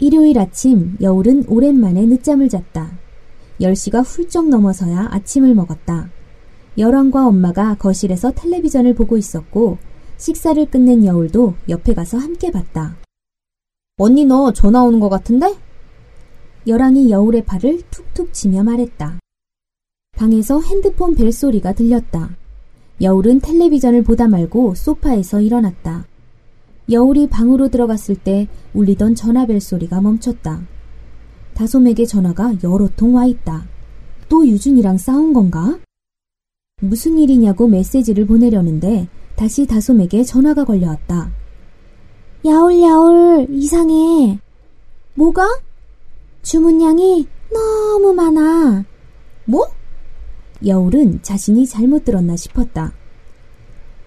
일요일 아침 여울은 오랜만에 늦잠을 잤다. 10시가 훌쩍 넘어서야 아침을 먹었다. 여랑과 엄마가 거실에서 텔레비전을 보고 있었고 식사를 끝낸 여울도 옆에 가서 함께 봤다. 언니 너 전화 오는 것 같은데? 여랑이 여울의 팔을 툭툭 치며 말했다. 방에서 핸드폰 벨소리가 들렸다. 여울은 텔레비전을 보다 말고 소파에서 일어났다. 여울이 방으로 들어갔을 때 울리던 전화벨 소리가 멈췄다. 다솜에게 전화가 여러 통 와 있다. 또 유준이랑 싸운 건가? 무슨 일이냐고 메시지를 보내려는데 다시 다솜에게 전화가 걸려왔다. 야울 이상해. 뭐가? 주문량이 너무 많아. 뭐? 여울은 자신이 잘못 들었나 싶었다.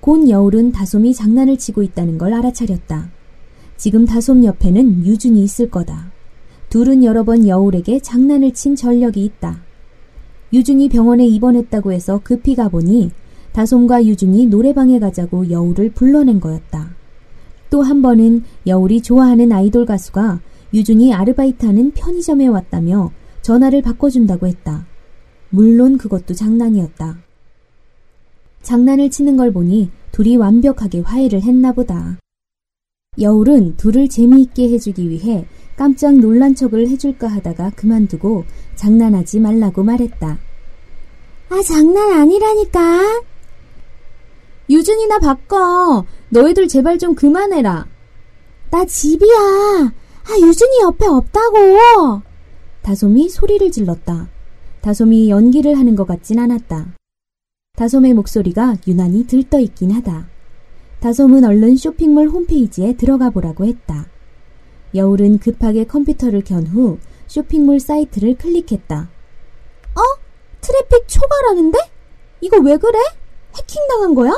곧 여울은 다솜이 장난을 치고 있다는 걸 알아차렸다. 지금 다솜 옆에는 유준이 있을 거다. 둘은 여러 번 여울에게 장난을 친 전력이 있다. 유준이 병원에 입원했다고 해서 급히 가보니 다솜과 유준이 노래방에 가자고 여울을 불러낸 거였다. 또 한 번은 여울이 좋아하는 아이돌 가수가 유준이 아르바이트하는 편의점에 왔다며 전화를 바꿔준다고 했다. 물론 그것도 장난이었다. 장난을 치는 걸 보니 둘이 완벽하게 화해를 했나 보다. 여울은 둘을 재미있게 해주기 위해 깜짝 놀란 척을 해줄까 하다가 그만두고 장난하지 말라고 말했다. 아, 장난 아니라니까. 유준이나 바꿔. 너희들 제발 좀 그만해라. 나 집이야. 아, 유준이 옆에 없다고. 다솜이 소리를 질렀다. 다솜이 연기를 하는 것 같진 않았다. 다솜의 목소리가 유난히 들떠 있긴 하다. 다솜은 얼른 쇼핑몰 홈페이지에 들어가 보라고 했다. 여울은 급하게 컴퓨터를 켠 후 쇼핑몰 사이트를 클릭했다. 어? 트래픽 초과라는데? 이거 왜 그래? 해킹당한 거야?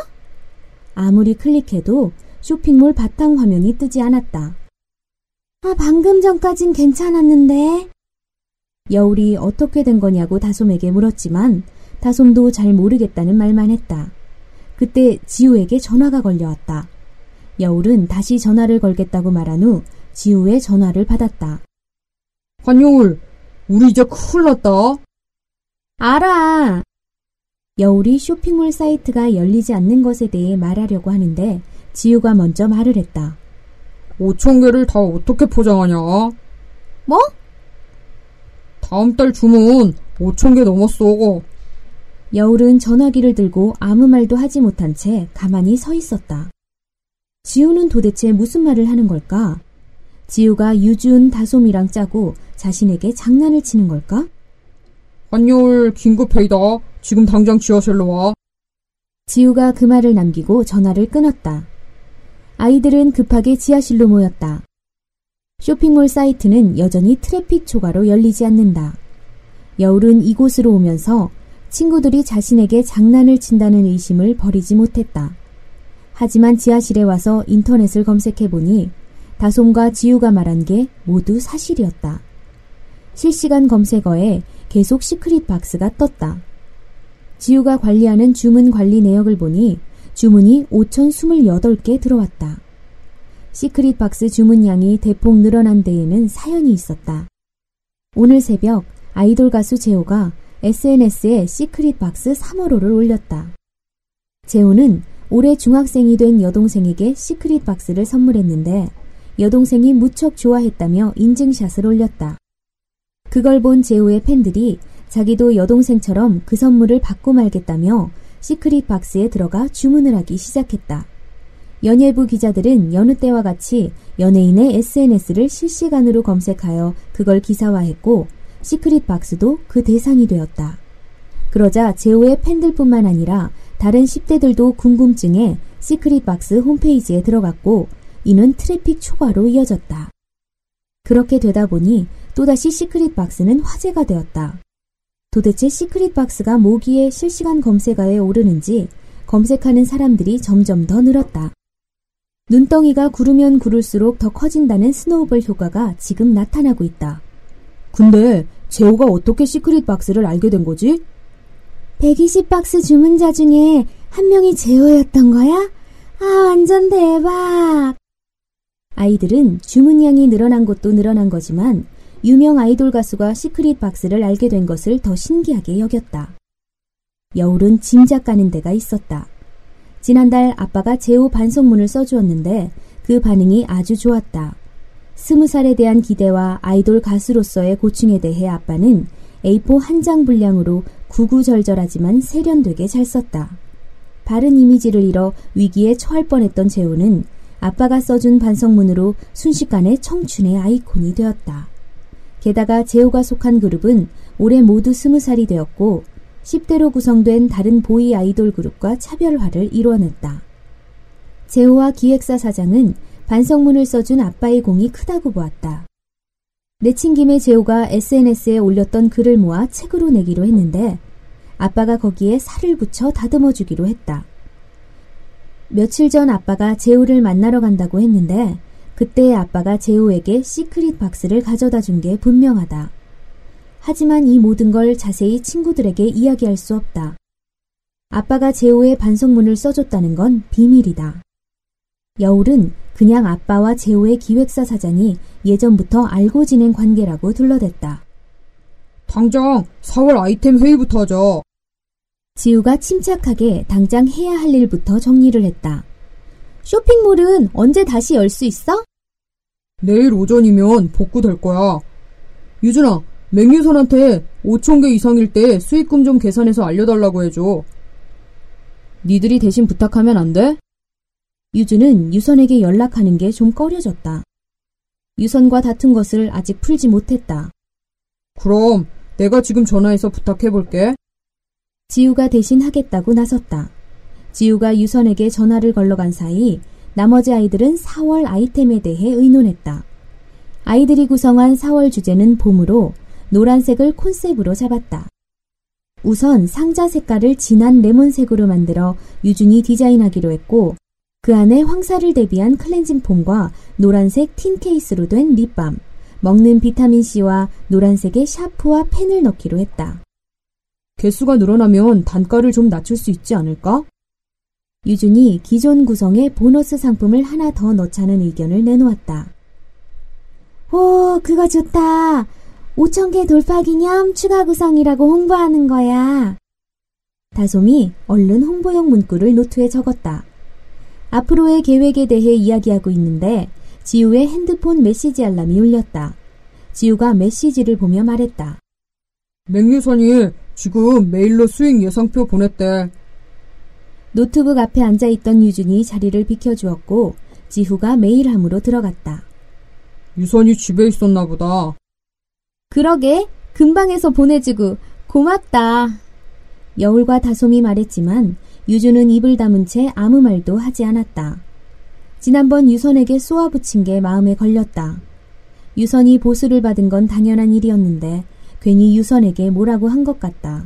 아무리 클릭해도 쇼핑몰 바탕 화면이 뜨지 않았다. 아, 방금 전까진 괜찮았는데. 여울이 어떻게 된 거냐고 다솜에게 물었지만 다솜도 잘 모르겠다는 말만 했다. 그때 지우에게 전화가 걸려왔다. 여울은 다시 전화를 걸겠다고 말한 후 지우의 전화를 받았다. 한여울, 우리 이제 큰일 났다. 알아. 여울이 쇼핑몰 사이트가 열리지 않는 것에 대해 말하려고 하는데 지우가 먼저 말을 했다. 5천 개를 다 어떻게 포장하냐? 뭐? 다음 달 주문 5천 개 넘었어. 여울은 전화기를 들고 아무 말도 하지 못한 채 가만히 서 있었다. 지우는 도대체 무슨 말을 하는 걸까? 지우가 유준, 다솜이랑 짜고 자신에게 장난을 치는 걸까? 한여울 긴급 회의다. 지금 당장 지하실로 와. 지우가 그 말을 남기고 전화를 끊었다. 아이들은 급하게 지하실로 모였다. 쇼핑몰 사이트는 여전히 트래픽 초과로 열리지 않는다. 여울은 이곳으로 오면서 친구들이 자신에게 장난을 친다는 의심을 버리지 못했다. 하지만 지하실에 와서 인터넷을 검색해보니 다솜과 지우가 말한 게 모두 사실이었다. 실시간 검색어에 계속 시크릿 박스가 떴다. 지우가 관리하는 주문 관리 내역을 보니 주문이 5,028개 들어왔다. 시크릿 박스 주문량이 대폭 늘어난 데에는 사연이 있었다. 오늘 새벽 아이돌 가수 재호가 SNS에 시크릿 박스 3월호를 올렸다. 재호는 올해 중학생이 된 여동생에게 시크릿 박스를 선물했는데 여동생이 무척 좋아했다며 인증샷을 올렸다. 그걸 본 재호의 팬들이 자기도 여동생처럼 그 선물을 받고 말겠다며 Secret Box에 들어가 주문을 하기 시작했다. 연예부 기자들은 여느 때와 같이 연예인의 SNS를 실시간으로 검색하여 그걸 기사화했고 Secret Box도 그 대상이 되었다. 그러자 재호의 팬들뿐만 아니라 다른 10대들도 궁금증에 Secret Box 홈페이지에 들어갔고 이는 트래픽 초과로 이어졌다. 그렇게 되다 보니 또다시 Secret Box는 화제가 되었다. 도대체 Secret Box가 뭐기에 실시간 검색어에 오르는지 검색하는 사람들이 점점 더 늘었다. 눈덩이가 구르면 구를수록 더 커진다는 snowball 효과가 지금 나타나고 있다. 근데 재호가 어떻게 Secret Box를 알게 된 거지? 120박스 주문자 중에 한 명이 재호였던 거야? 아, 완전 대박! 아이들은 주문량이 늘어난 것도 늘어난 거지만 유명 아이돌 가수가 시크릿 박스를 알게 된 것을 더 신기하게 여겼다. 여울은 짐작 가는 데가 있었다. 지난달 아빠가 제호 반성문을 써주었는데 그 반응이 아주 좋았다. 스무 살에 대한 기대와 아이돌 가수로서의 고충에 대해 아빠는 A4 한 장 분량으로 구구절절하지만 세련되게 잘 썼다. 바른 이미지를 잃어 위기에 처할 뻔했던 재호는 아빠가 써준 반성문으로 순식간에 청춘의 아이콘이 되었다. 게다가 재호가 속한 그룹은 올해 모두 스무 살이 되었고 10대로 구성된 다른 보이 아이돌 그룹과 차별화를 이뤄냈다. 재호와 기획사 사장은 반성문을 써준 아빠의 공이 크다고 보았다. 내친 김에 재호가 SNS에 올렸던 글을 모아 책으로 내기로 했는데 아빠가 거기에 살을 붙여 다듬어 주기로 했다. 며칠 전 아빠가 재호를 만나러 간다고 했는데 그때 아빠가 재호에게 시크릿 박스를 가져다 준 게 분명하다. 하지만 이 모든 걸 자세히 친구들에게 이야기할 수 없다. 아빠가 재호의 반성문을 써줬다는 건 비밀이다. 여울은 그냥 아빠와 재호의 기획사 사장이 예전부터 알고 지낸 관계라고 둘러댔다. 당장 4월 아이템 회의부터 하자. 지우가 침착하게 당장 해야 할 일부터 정리를 했다. 쇼핑몰은 언제 다시 열 수 있어? 내일 오전이면 복구될 거야. 유준아, 맹유선한테 5천 개 이상일 때 수익금 좀 계산해서 알려달라고 해줘. 니들이 대신 부탁하면 안 돼? 유준은 유선에게 연락하는 게 좀 꺼려졌다. 유선과 다툰 것을 아직 풀지 못했다. 그럼 내가 지금 전화해서 부탁해볼게. 지우가 대신 하겠다고 나섰다. 지우가 유선에게 전화를 걸러간 사이 나머지 아이들은 4월 아이템에 대해 의논했다. 아이들이 구성한 4월 주제는 봄으로 노란색을 콘셉트로 잡았다. 우선 상자 색깔을 진한 레몬색으로 만들어 유준이 디자인하기로 했고 그 안에 황사를 대비한 클렌징 폼과 노란색 틴 케이스로 된 립밤, 먹는 비타민C와 노란색의 샤프와 펜을 넣기로 했다. 개수가 늘어나면 단가를 좀 낮출 수 있지 않을까? 유준이 기존 구성에 보너스 상품을 하나 더 넣자는 의견을 내놓았다. 오, 그거 좋다. 5천개 돌파 기념 추가 구성이라고 홍보하는 거야. 다솜이 얼른 홍보용 문구를 노트에 적었다. 앞으로의 계획에 대해 이야기하고 있는데 지우의 핸드폰 메시지 알람이 울렸다. 지우가 메시지를 보며 말했다. 맹유선이 지금 메일로 수익 예상표 보냈대. 노트북 앞에 앉아 있던 유준이 자리를 비켜주었고 지후가 메일함으로 들어갔다. 유선이 집에 있었나 보다. 그러게 금방에서 보내주고 고맙다. 여울과 다솜이 말했지만 유주는 입을 다문 채 아무 말도 하지 않았다. 지난번 유선에게 쏘아붙인 게 마음에 걸렸다. 유선이 보수를 받은 건 당연한 일이었는데 괜히 유선에게 뭐라고 한 것 같다.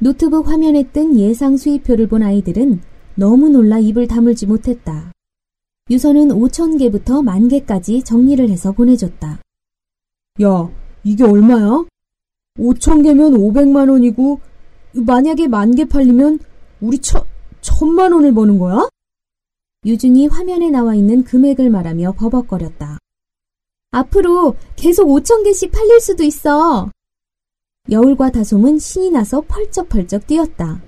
노트북 화면에 뜬 예상 수입표를 본 아이들은 너무 놀라 입을 다물지 못했다. 유선은 5천 개부터 만 개까지 정리를 해서 보내줬다. 야, 이게 얼마야? 5천 개면 500만 원이고 만약에 만 개 팔리면 우리 천, 천만 원을 버는 거야? 유준이 화면에 나와 있는 금액을 말하며 버벅거렸다. 앞으로 계속 5천 개씩 팔릴 수도 있어. 여울과 다솜은 신이 나서 펄쩍펄쩍 뛰었다.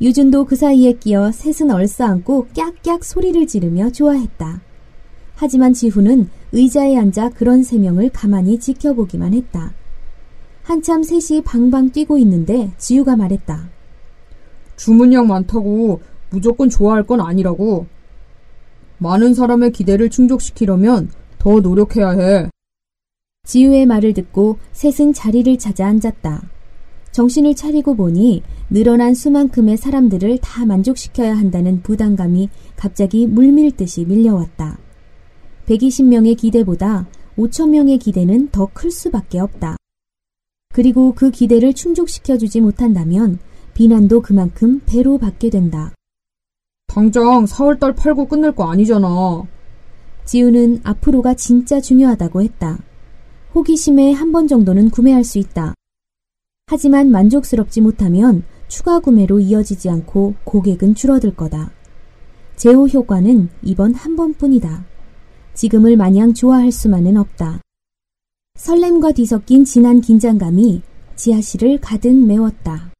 유준도 그 사이에 끼어 셋은 얼싸안고 깍깍 소리를 지르며 좋아했다. 하지만 지후는 의자에 앉아 그런 세 명을 가만히 지켜보기만 했다. 한참 셋이 방방 뛰고 있는데 지우가 말했다. 주문량 많다고 무조건 좋아할 건 아니라고. 많은 사람의 기대를 충족시키려면 더 노력해야 해. 지우의 말을 듣고 셋은 자리를 찾아 앉았다. 정신을 차리고 보니 늘어난 수만큼의 사람들을 다 만족시켜야 한다는 부담감이 갑자기 물밀듯이 밀려왔다. 120명의 기대보다 5천명의 기대는 더 클 수밖에 없다. 그리고 그 기대를 충족시켜주지 못한다면 비난도 그만큼 배로 받게 된다. 당장 4월달 팔고 끝낼 거 아니잖아. 지우는 앞으로가 진짜 중요하다고 했다. 호기심에 한 번 정도는 구매할 수 있다. 하지만 만족스럽지 못하면 추가 구매로 이어지지 않고 고객은 줄어들 거다. 제호 효과는 이번 한 번뿐이다. 지금을 마냥 좋아할 수만은 없다. 설렘과 뒤섞인 진한 긴장감이 지하실을 가득 메웠다.